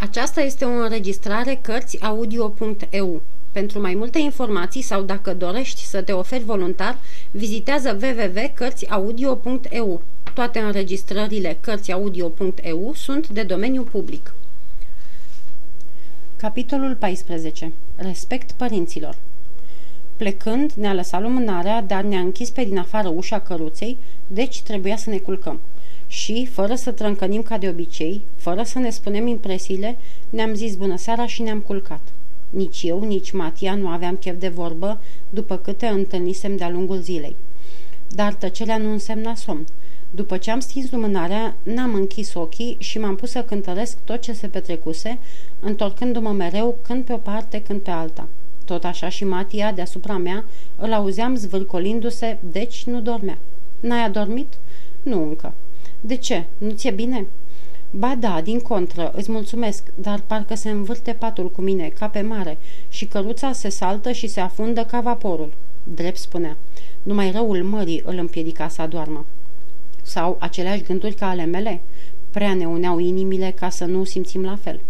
Aceasta este o înregistrare Cărțiaudio.eu. Pentru mai multe informații sau dacă dorești să te oferi voluntar, vizitează www.cărțiaudio.eu. Toate înregistrările Cărțiaudio.eu sunt de domeniu public. Capitolul 14. Respect părinților Plecând, ne-a lăsat lumânarea, dar ne-a închis pe din afară ușa căruței, deci trebuia să ne culcăm și, fără să trâncănim ca de obicei, fără să ne spunem impresiile, ne-am zis bună seara și ne-am culcat. Nici eu, nici Matia nu aveam chef de vorbă după câte întâlnisem de-a lungul zilei. Dar tăcerea nu însemna somn. După ce am stins lumânarea, n-am închis ochii și m-am pus să cântăresc tot ce se petrecuse, întorcându-mă mereu când pe o parte, când pe alta. Tot așa și Matia, deasupra mea, îl auzeam zvârcolindu-se, deci nu dormea. N-ai adormit? Nu încă. De ce? Nu ți-e bine?" Ba da, din contră, îți mulțumesc, dar parcă se învârte patul cu mine, ca pe mare, și căruța se saltă și se afundă ca vaporul. Drept spunea. Numai răul mării îl împiedica să adoarmă. Sau aceleași gânduri ca ale mele? Prea ne uneau inimile ca să nu simțim la fel.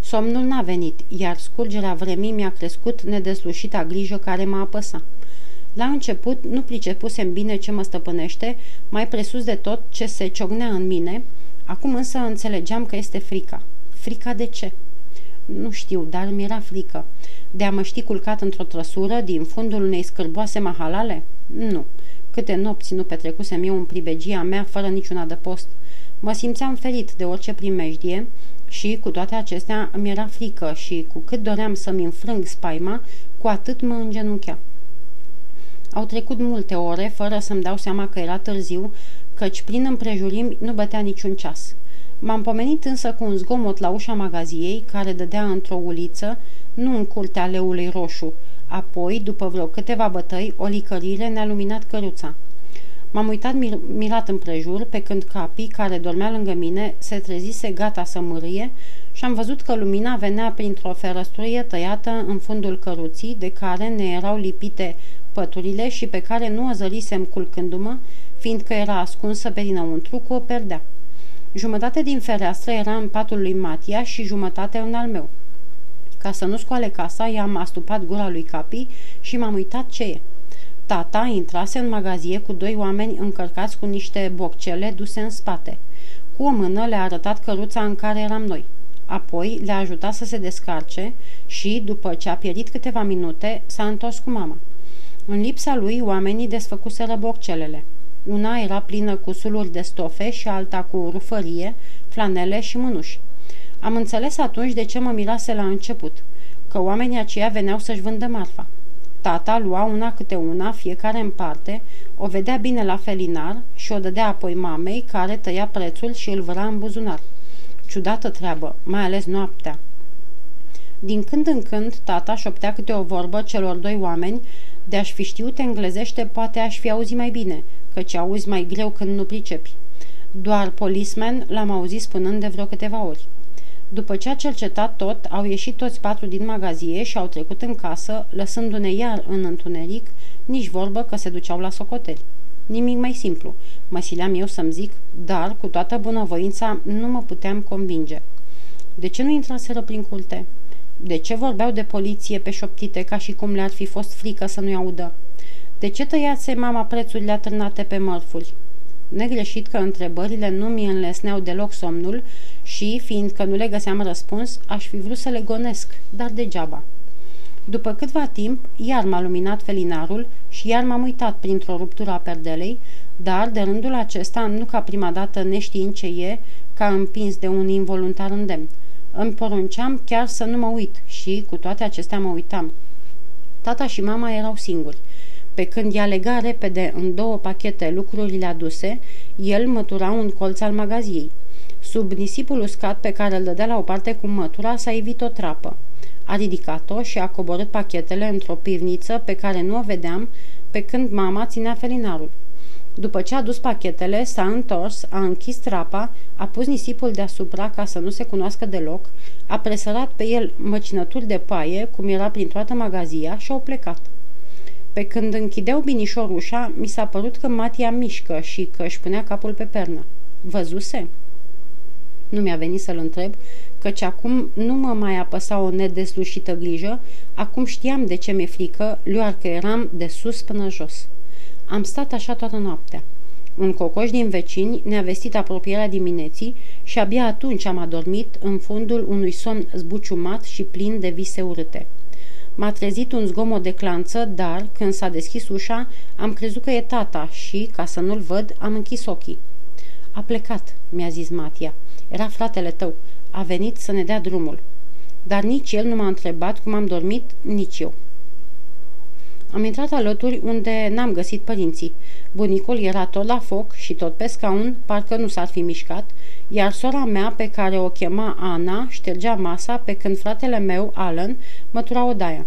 Somnul n-a venit, iar scurgerea vremii mi-a crescut nedeslușita grijă care mă apăsa. La început nu pricepusem bine ce mă stăpânește, mai presus de tot ce se ciognea în mine, acum însă înțelegeam că este frica. Frica de ce? Nu știu, dar mi era frică. De a mă ști culcat într-o trăsură din fundul unei scârboase mahalale? Nu. Câte nopți nu petrecusem eu în pribegia mea fără niciun adăpost. Mă simțeam ferit de orice primejdie și, cu toate acestea, mi era frică și, cu cât doream să-mi înfrâng spaima, cu atât mă îngenunchea. Au trecut multe ore fără să-mi dau seama că era târziu, căci prin împrejurimi nu bătea niciun ceas. M-am pomenit însă cu un zgomot la ușa magaziei, care dădea într-o uliță, nu în curtea leului roșu. Apoi, după vreo câteva bătăi, o licărire ne-a luminat căruța. M-am uitat mir- mirat împrejur, pe când capii, care dormea lângă mine, se trezise gata să mârâie și am văzut că lumina venea printr-o ferăstruie tăiată în fundul căruții, de care ne erau lipite păturile și pe care nu o zărisem culcându-mă, fiindcă era ascunsă pe dinăuntru cu o perdea. Jumătate din fereastră era în patul lui Matia și jumătate în al meu. Ca să nu scoale casa, i-am astupat gura lui Capi și m-am uitat ce e. Tata intrase în magazie cu doi oameni încărcați cu niște boccele duse în spate. Cu o mână le-a arătat căruța în care eram noi. Apoi le-a ajutat să se descarce și, după ce a pierit câteva minute, s-a întors cu mama. În lipsa lui, oamenii desfăcuseră borcelele. Una era plină cu suluri de stofe și alta cu rufărie, flanele și mânuși. Am înțeles atunci de ce mă mirase la început, că oamenii aceia veneau să-și vândă marfa. Tata lua una câte una, fiecare în parte, o vedea bine la felinar și o dădea apoi mamei, care tăia prețul și îl văra în buzunar. Ciudată treabă, mai ales noaptea. Din când în când, tata șoptea câte o vorbă celor doi oameni de aș fi știut englezește, poate aș fi auzit mai bine, căci auzi mai greu când nu pricepi. Doar policeman l-am auzit spunând de vreo câteva ori. După ce a cercetat tot, au ieșit toți patru din magazie și au trecut în casă, lăsându-ne iar în întuneric, nici vorbă că se duceau la socoteli. Nimic mai simplu. Mă sileam eu să-mi zic, dar, cu toată bunăvoința, nu mă puteam convinge. De ce nu intraseră prin curte? De ce vorbeau de poliție pe șoptite ca și cum le-ar fi fost frică să nu-i audă? De ce tăiase mama prețurile atârnate pe mărfuri? Negreșit că întrebările nu mi înlesneau deloc somnul și, fiindcă nu le găseam răspuns, aș fi vrut să le gonesc, dar degeaba. După câtva timp, iar m-a luminat felinarul și iar m-am uitat printr-o ruptură a perdelei, dar de rândul acesta, nu ca prima dată neștiind ce e, ca împins de un involuntar îndemn. Îmi porunceam chiar să nu mă uit și, cu toate acestea, mă uitam. Tata și mama erau singuri. Pe când ea lega repede în două pachete lucrurile aduse, el mătura un colț al magaziei. Sub nisipul uscat pe care îl dădea la o parte cu mătura s-a evit o trapă. A ridicat-o și a coborât pachetele într-o pivniță pe care nu o vedeam, pe când mama ținea felinarul. După ce a dus pachetele, s-a întors, a închis trapa, a pus nisipul deasupra ca să nu se cunoască deloc, a presărat pe el măcinături de paie, cum era prin toată magazia, și au plecat. Pe când închideau binișor ușa, mi s-a părut că Matia mișcă și că își punea capul pe pernă. Văzuse? Nu mi-a venit să-l întreb, căci acum nu mă mai apăsa o nedeslușită grijă, acum știam de ce mi-e frică, luar că eram de sus până jos. Am stat așa toată noaptea. Un cocoș din vecini ne-a vestit apropierea dimineții și abia atunci am adormit în fundul unui somn zbuciumat și plin de vise urâte. M-a trezit un zgomot de clanță, dar, când s-a deschis ușa, am crezut că e tata și, ca să nu-l văd, am închis ochii. A plecat, mi-a zis Matia. Era fratele tău. A venit să ne dea drumul. Dar nici el nu m-a întrebat cum am dormit, nici eu. Am intrat alături unde n-am găsit părinții. Bunicul era tot la foc și tot pe scaun, parcă nu s-ar fi mișcat, iar sora mea, pe care o chema Ana, ștergea masa pe când fratele meu, Alan, mătura odaia.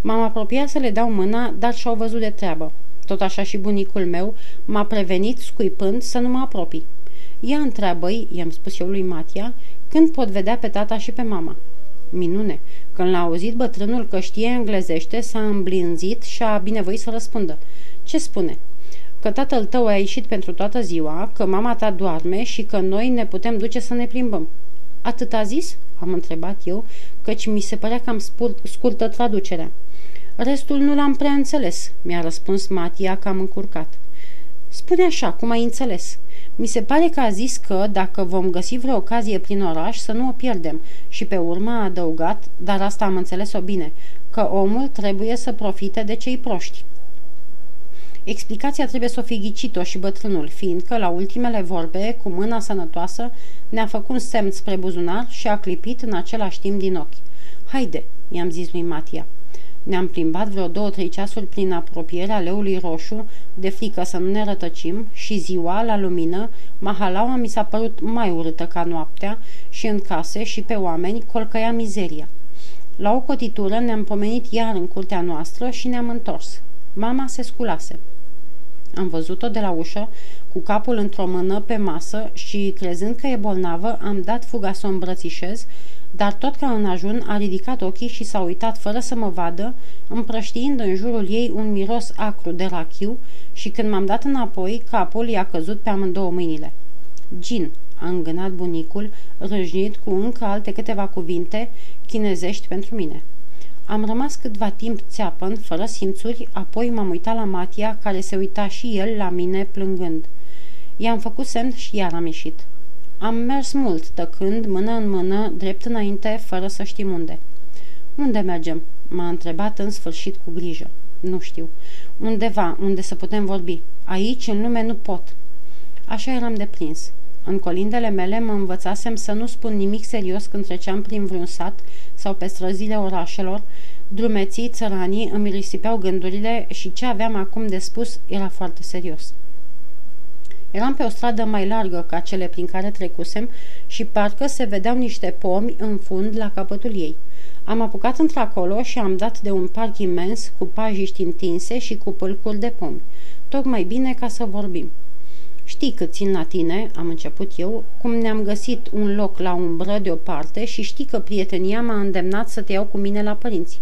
M-am apropiat să le dau mâna, dar și-au văzut de treabă. Tot așa și bunicul meu m-a prevenit scuipând să nu mă apropii. Ia întreabă-i, i-am spus eu lui Matia, când pot vedea pe tata și pe mama. Minune, când l-a auzit bătrânul că știe englezește, s-a îmblinzit și a binevoit să răspundă. Ce spune? Că tatăl tău a ieșit pentru toată ziua, că mama ta doarme și că noi ne putem duce să ne plimbăm. Atât a zis? Am întrebat eu, căci mi se părea cam scurtă traducerea. Restul nu l-am prea înțeles, mi-a răspuns Matia cam încurcat. Spune așa, cum ai înțeles. Mi se pare că a zis că, dacă vom găsi vreo ocazie prin oraș, să nu o pierdem. Și pe urmă a adăugat, dar asta am înțeles-o bine, că omul trebuie să profite de cei proști. Explicația trebuie să o fi ghicit-o și bătrânul, fiindcă, la ultimele vorbe, cu mâna sănătoasă, ne-a făcut un semn spre buzunar și a clipit în același timp din ochi. Haide, i-am zis lui Matia. Ne-am plimbat vreo două-trei ceasuri prin apropierea leului roșu, de frică să nu ne rătăcim, și ziua, la lumină, mahalaua mi s-a părut mai urâtă ca noaptea și în case și pe oameni colcăia mizeria. La o cotitură ne-am pomenit iar în curtea noastră și ne-am întors. Mama se sculase. Am văzut-o de la ușă, cu capul într-o mână pe masă și, crezând că e bolnavă, am dat fuga să o îmbrățișez, dar tot ca în ajun a ridicat ochii și s-a uitat fără să mă vadă, împrăștiind în jurul ei un miros acru de rachiu și când m-am dat înapoi, capul i-a căzut pe amândouă mâinile. Gin, a îngânat bunicul, râjnit cu încă alte câteva cuvinte chinezești pentru mine. Am rămas câtva timp țeapăn, fără simțuri, apoi m-am uitat la Matia, care se uita și el la mine plângând. I-am făcut semn și iar am ieșit. Am mers mult, tăcând, mână în mână, drept înainte, fără să știm unde. Unde mergem?" m-a întrebat în sfârșit cu grijă. Nu știu. Undeva, unde să putem vorbi. Aici, în lume, nu pot." Așa eram deprins. În colindele mele mă învățasem să nu spun nimic serios când treceam prin vreun sat sau pe străzile orașelor, drumeții, țăranii îmi risipeau gândurile și ce aveam acum de spus era foarte serios. Eram pe o stradă mai largă ca cele prin care trecusem și parcă se vedeau niște pomi în fund la capătul ei. Am apucat într-acolo și am dat de un parc imens cu pajiști întinse și cu pâlcuri de pomi. Tocmai bine ca să vorbim. Știi că țin la tine, am început eu, cum ne-am găsit un loc la umbră deoparte și știi că prietenia m-a îndemnat să te iau cu mine la părinți.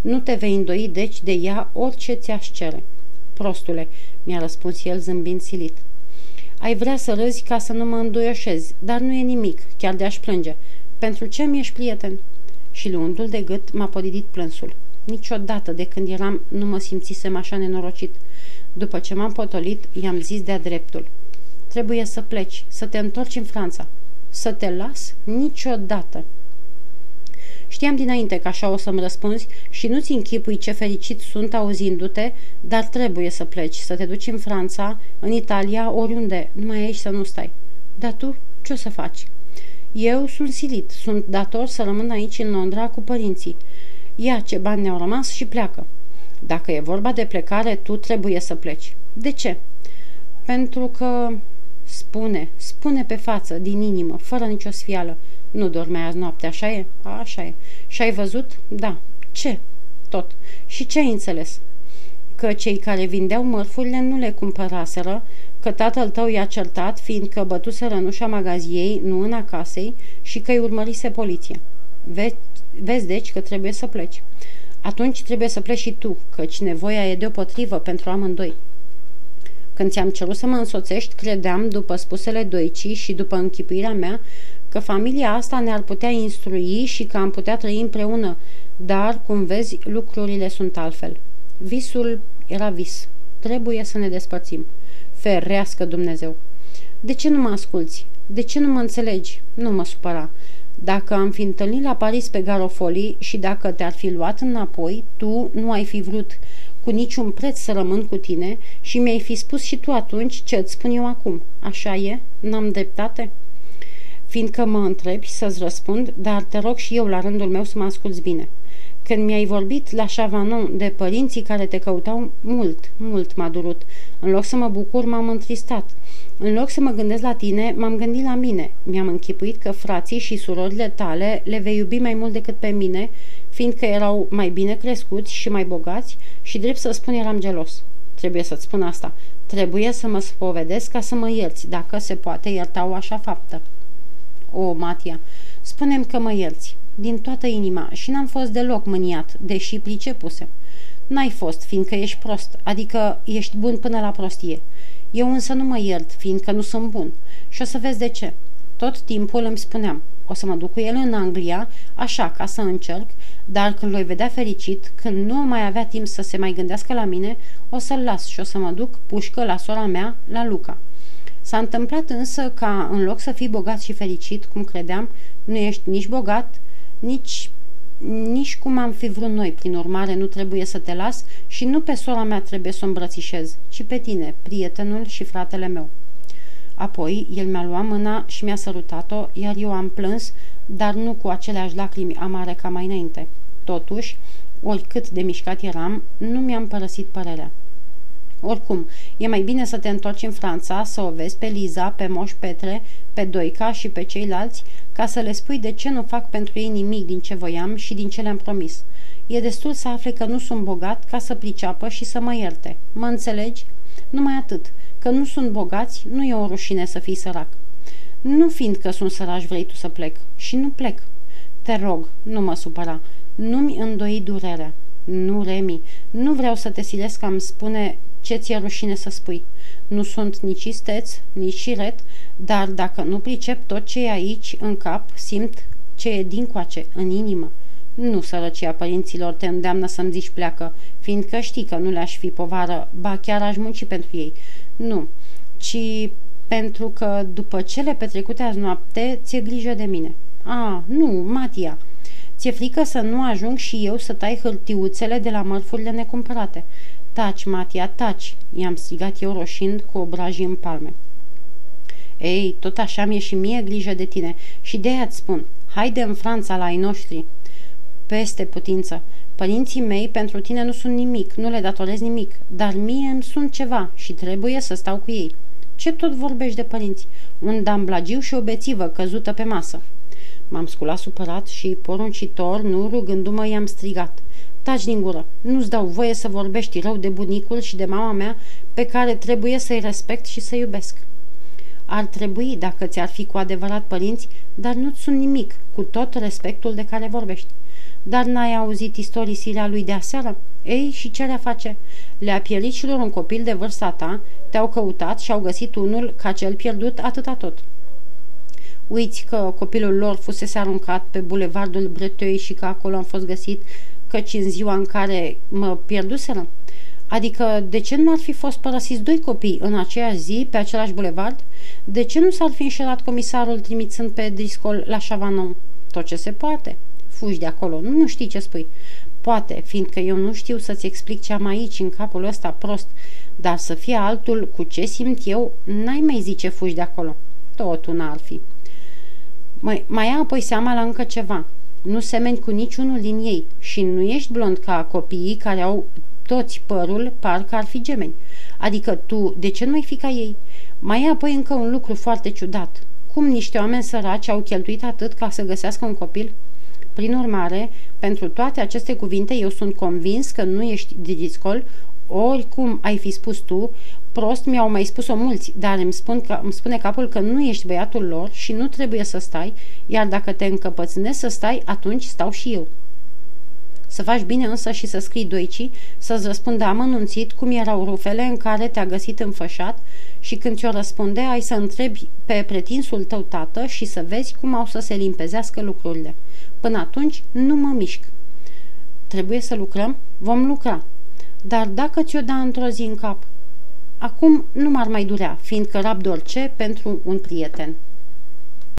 Nu te vei îndoi deci de ea orice ți-aș cere. Prostule, mi-a răspuns el zâmbind silit. Ai vrea să râzi ca să nu mă înduioșezi, dar nu e nimic, chiar de-aș plânge. Pentru ce mi ești prieten? Și luându-l de gât m-a podidit plânsul. Niciodată de când eram nu mă simțisem așa nenorocit. După ce m-am potolit, i-am zis de-a dreptul. Trebuie să pleci, să te întorci în Franța. Să te las? Niciodată. Știam dinainte că așa o să-mi răspunzi și nu-ți închipui ce fericit sunt auzindu-te, dar trebuie să pleci, să te duci în Franța, în Italia, oriunde, numai aici să nu stai. Dar tu ce o să faci? Eu sunt silit, sunt dator să rămân aici în Londra cu părinții. Ia ce bani ne-au rămas și pleacă. Dacă e vorba de plecare, tu trebuie să pleci. De ce? Pentru că... Spune, spune pe față, din inimă, fără nicio sfială. Nu dormeai azi noapte, așa e? A, așa e. Și ai văzut? Da. Ce? Tot. Și ce ai înțeles? Că cei care vindeau mărfurile nu le cumpăraseră, că tatăl tău i-a certat, fiindcă bătuseră în ușa magaziei, nu în acasei, și că îi urmărise poliția. Ve- vezi deci că trebuie să pleci. Atunci trebuie să pleci și tu, căci nevoia e deopotrivă pentru amândoi. Când ți-am cerut să mă însoțești, credeam, după spusele doicii și după închipuirea mea, că că familia asta ne-ar putea instrui și că am putea trăi împreună, dar, cum vezi, lucrurile sunt altfel. Visul era vis. Trebuie să ne despărțim. Ferească Dumnezeu! De ce nu mă asculți? De ce nu mă înțelegi? Nu mă supăra. Dacă am fi întâlnit la Paris pe Garofoli și dacă te-ar fi luat înapoi, tu nu ai fi vrut cu niciun preț să rămân cu tine și mi-ai fi spus și tu atunci ce îți spun eu acum. Așa e? N-am dreptate? Fiindcă mă întrebi să-ți răspund, dar te rog și eu la rândul meu să mă asculți bine. Când mi-ai vorbit la Chavanon de părinții care te căutau, mult, mult m-a durut. În loc să mă bucur, m-am întristat. În loc să mă gândesc la tine, m-am gândit la mine. Mi-am închipuit că frații și surorile tale le vei iubi mai mult decât pe mine, fiindcă erau mai bine crescuți și mai bogați și drept să spun eram gelos. Trebuie să-ți spun asta. Trebuie să mă spovedesc ca să mă ierți, dacă se poate ierta o așa faptă. O, Matia, spunem că mă ierți, din toată inima, și n-am fost deloc mâniat, deși pricepuse. N-ai fost, fiindcă ești prost, adică ești bun până la prostie. Eu însă nu mă iert, fiindcă nu sunt bun. Și o să vezi de ce. Tot timpul îmi spuneam, o să mă duc cu el în Anglia, așa, ca să încerc, dar când l-voi vedea fericit, când nu mai avea timp să se mai gândească la mine, o să-l las și o să mă duc pușcă la sora mea, la Luca. S-a întâmplat însă ca, în loc să fii bogat și fericit, cum credeam, nu ești nici bogat, nici, nici cum am fi vrut noi. Prin urmare, nu trebuie să te las și nu pe sora mea trebuie să o îmbrățișez, ci pe tine, prietenul și fratele meu. Apoi, el mi-a luat mâna și mi-a sărutat-o, iar eu am plâns, dar nu cu aceleași lacrimi amare ca mai înainte. Totuși, oricât de mișcat eram, nu mi-am părăsit părerea. Oricum, e mai bine să te întorci în Franța, să o vezi pe Liza, pe Moș Petre, pe Doica și pe ceilalți, ca să le spui de ce nu fac pentru ei nimic din ce voiam și din ce le-am promis. E destul să afle că nu sunt bogat ca să priceapă și să mă ierte. Mă înțelegi? Numai atât. Că nu sunt bogați, nu e o rușine să fii sărac. Nu fiindcă sunt săraș vrei tu să plec. Și nu plec. Te rog, nu mă supăra. Nu-mi îndoi durerea. Nu, Remi, nu vreau să te silesc am spune ce ți-e rușine să spui. Nu sunt nici isteț, nici șiret, dar dacă nu pricep tot ce e aici, în cap, simt ce e din coace, în inimă. Nu sărăcia părinților te îndeamnă să-mi zici pleacă, fiindcă știi că nu le-aș fi povară, ba chiar aș munci pentru ei. Nu, ci pentru că după cele petrecute azi noapte, ți-e grijă de mine. A, nu, Matia, ți-e frică să nu ajung și eu să tai hârtiuțele de la mărfurile necumpărate. Taci, Matia, taci!" i-am strigat eu roșind cu obrajii în palme. Ei, tot așa mi-e și mie grijă de tine și de aia îți spun, haide în Franța la ai noștri. Peste putință. Părinții mei pentru tine nu sunt nimic, nu le datorez nimic, dar mie îmi sunt ceva și trebuie să stau cu ei. Ce tot vorbești de părinți? Un damblagiu și o bețivă căzută pe masă. M-am sculat supărat și, poruncitor, nu rugându-mă, i-am strigat. Taci din gură. Nu-ți dau voie să vorbești rău de bunicul și de mama mea pe care trebuie să-i respect și să iubesc. Ar trebui, dacă ți-ar fi cu adevărat părinți, dar nu-ți sunt nimic, cu tot respectul de care vorbești. Dar n-ai auzit istorisirea lui de aseară? Ei, și ce le face? Le-a pierit și lor un copil de vârsta ta, te-au căutat și au găsit unul ca cel pierdut atâta tot. Uiți că copilul lor fusese aruncat pe bulevardul Breteuil și că acolo am fost găsit căci în ziua în care mă pierduseră? Adică, de ce nu ar fi fost părăsiți doi copii în aceeași zi, pe același bulevard? De ce nu s-ar fi înșelat comisarul trimițând pe Driscoll la Chavanon? Tot ce se poate. Fugi de acolo, nu știi ce spui. Poate, fiindcă eu nu știu să-ți explic ce am aici, în capul ăsta prost, dar să fie altul cu ce simt eu, n-ai mai zice fugi de acolo. Tot una ar fi. Mai, mai ia apoi seama la încă ceva. Nu semeni cu niciunul din ei și nu ești blond ca copiii care au toți părul, parcă ar fi gemeni. Adică tu, de ce nu-i fi ca ei? Mai e apoi încă un lucru foarte ciudat. Cum niște oameni săraci au cheltuit atât ca să găsească un copil? Prin urmare, pentru toate aceste cuvinte, eu sunt convins că nu ești didiscol, oricum ai fi spus tu, prost mi-au mai spus-o mulți, dar îmi, spun că, îmi spune capul că nu ești băiatul lor și nu trebuie să stai, iar dacă te încăpățânezi să stai, atunci stau și eu. Să faci bine însă și să scrii doicii, să-ți răspundă amănunțit cum erau rufele în care te-a găsit înfășat și când ți-o răspunde, ai să întrebi pe pretinsul tău tată și să vezi cum au să se limpezească lucrurile. Până atunci, nu mă mișc. Trebuie să lucrăm? Vom lucra. Dar dacă ți-o da într-o zi în cap? Acum nu m-ar mai durea, fiindcă rabd orice pentru un prieten.